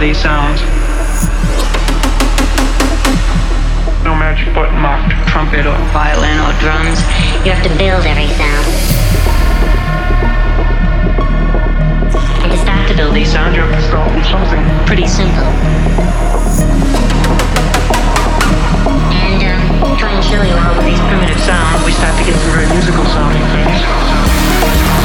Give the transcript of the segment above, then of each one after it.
these sounds. No magic button marked trumpet or violin or drums. You have to build every sound. And to start to build these sounds, you have to start with something pretty simple. And um, try and show you how with these primitive sounds we start to get some very musical sounding things.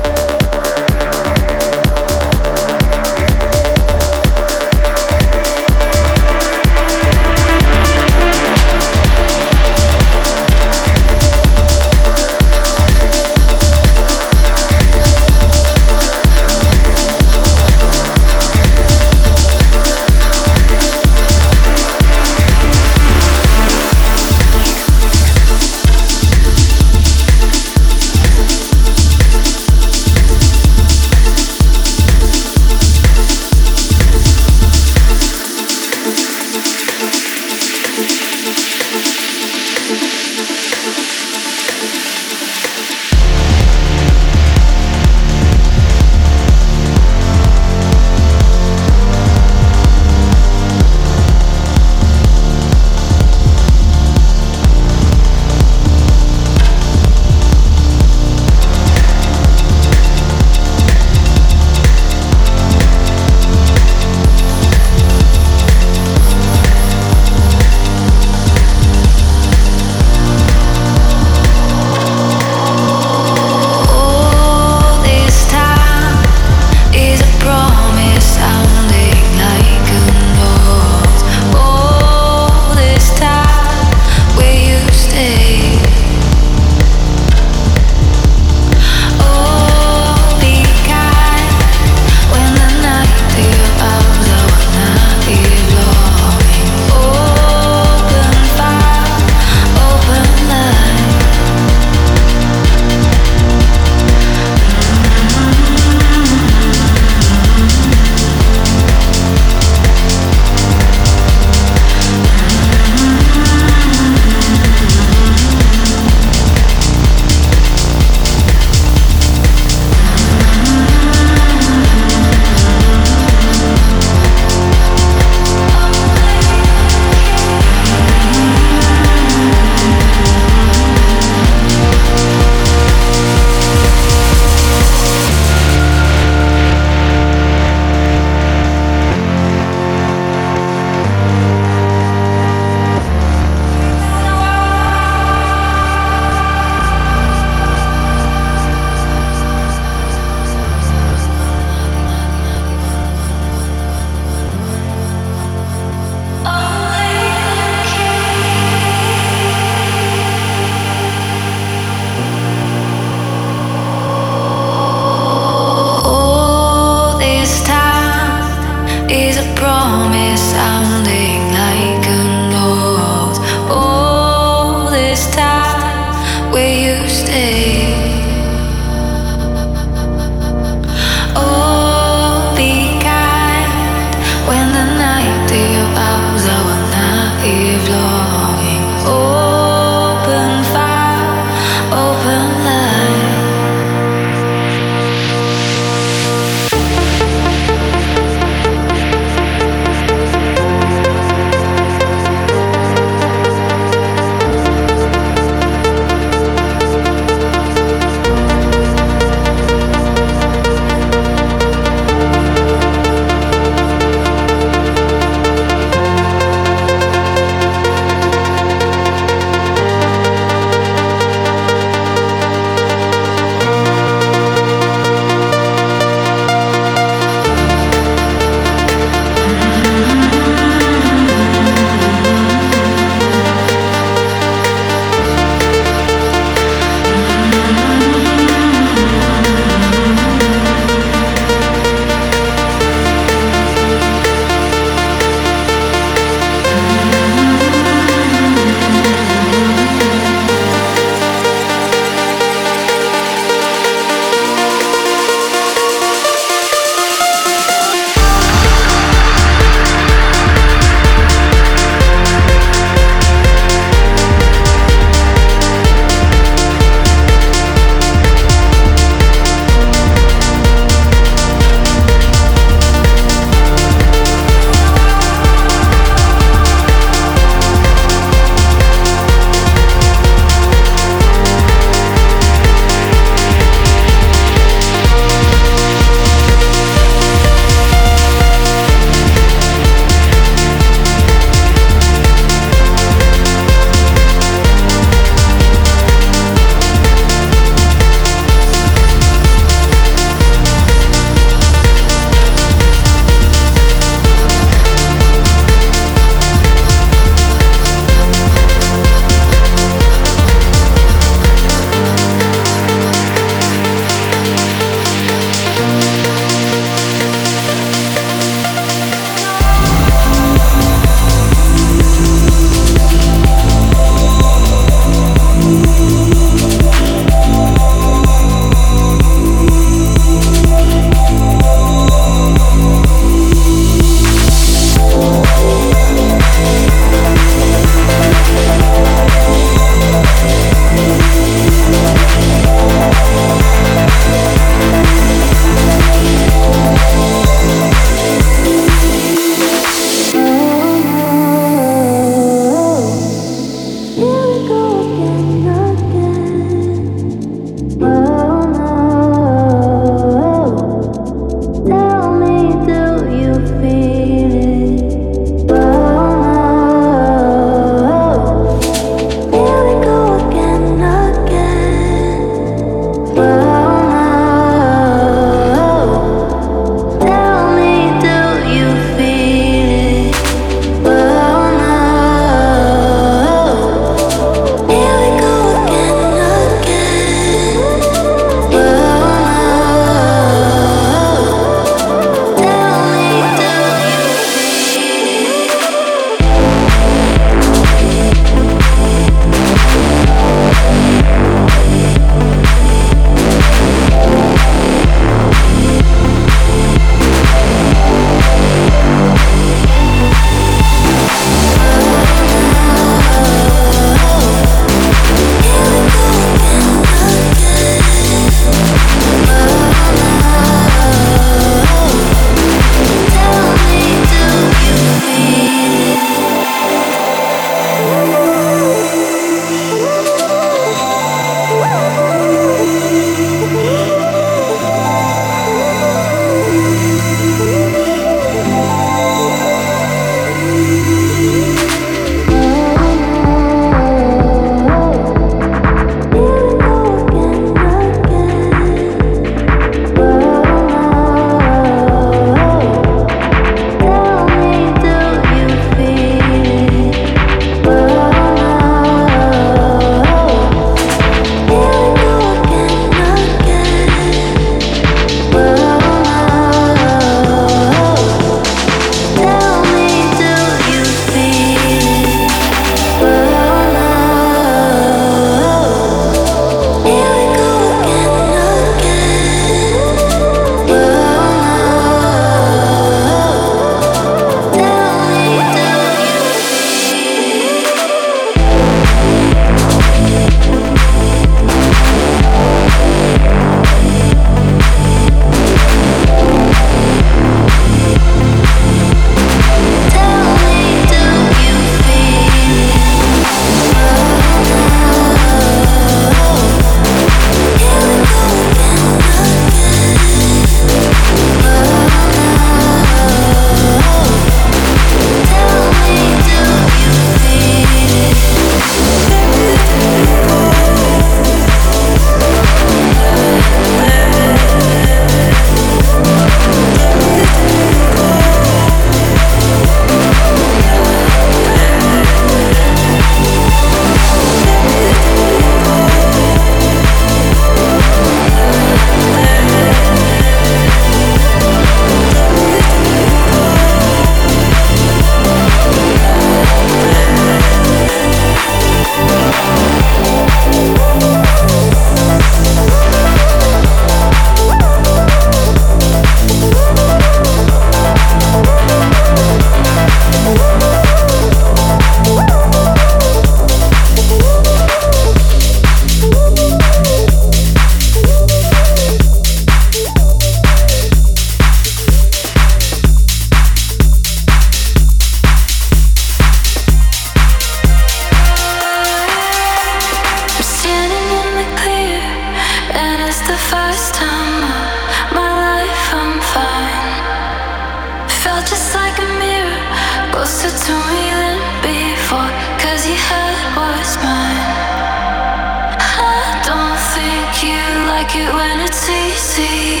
like it when it's easy.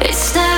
It's never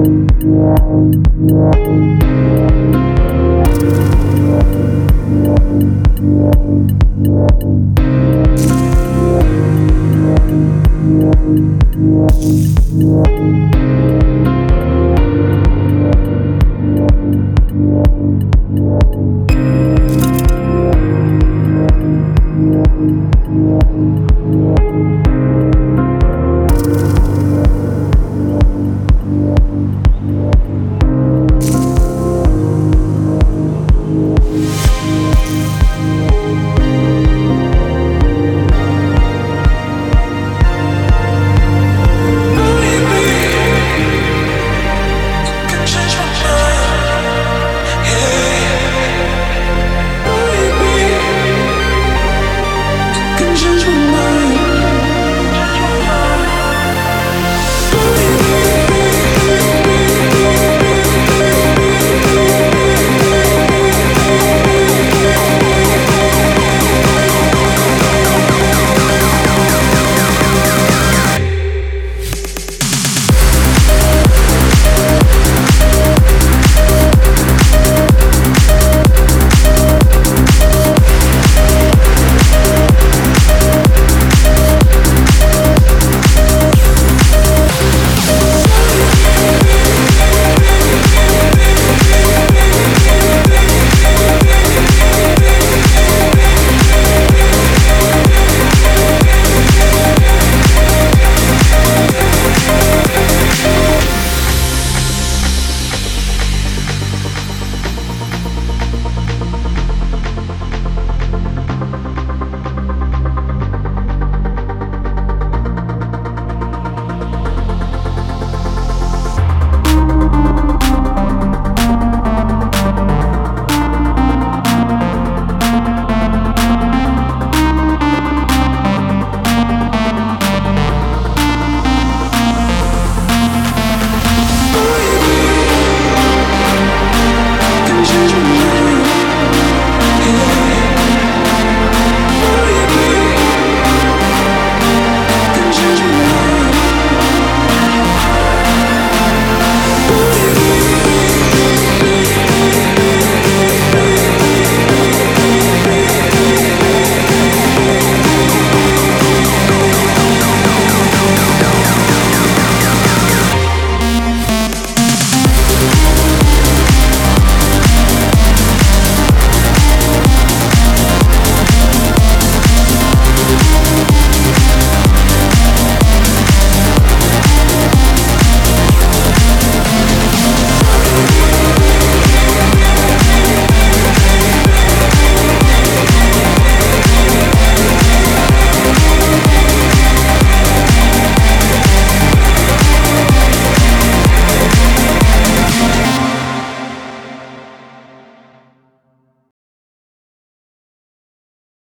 Thank you.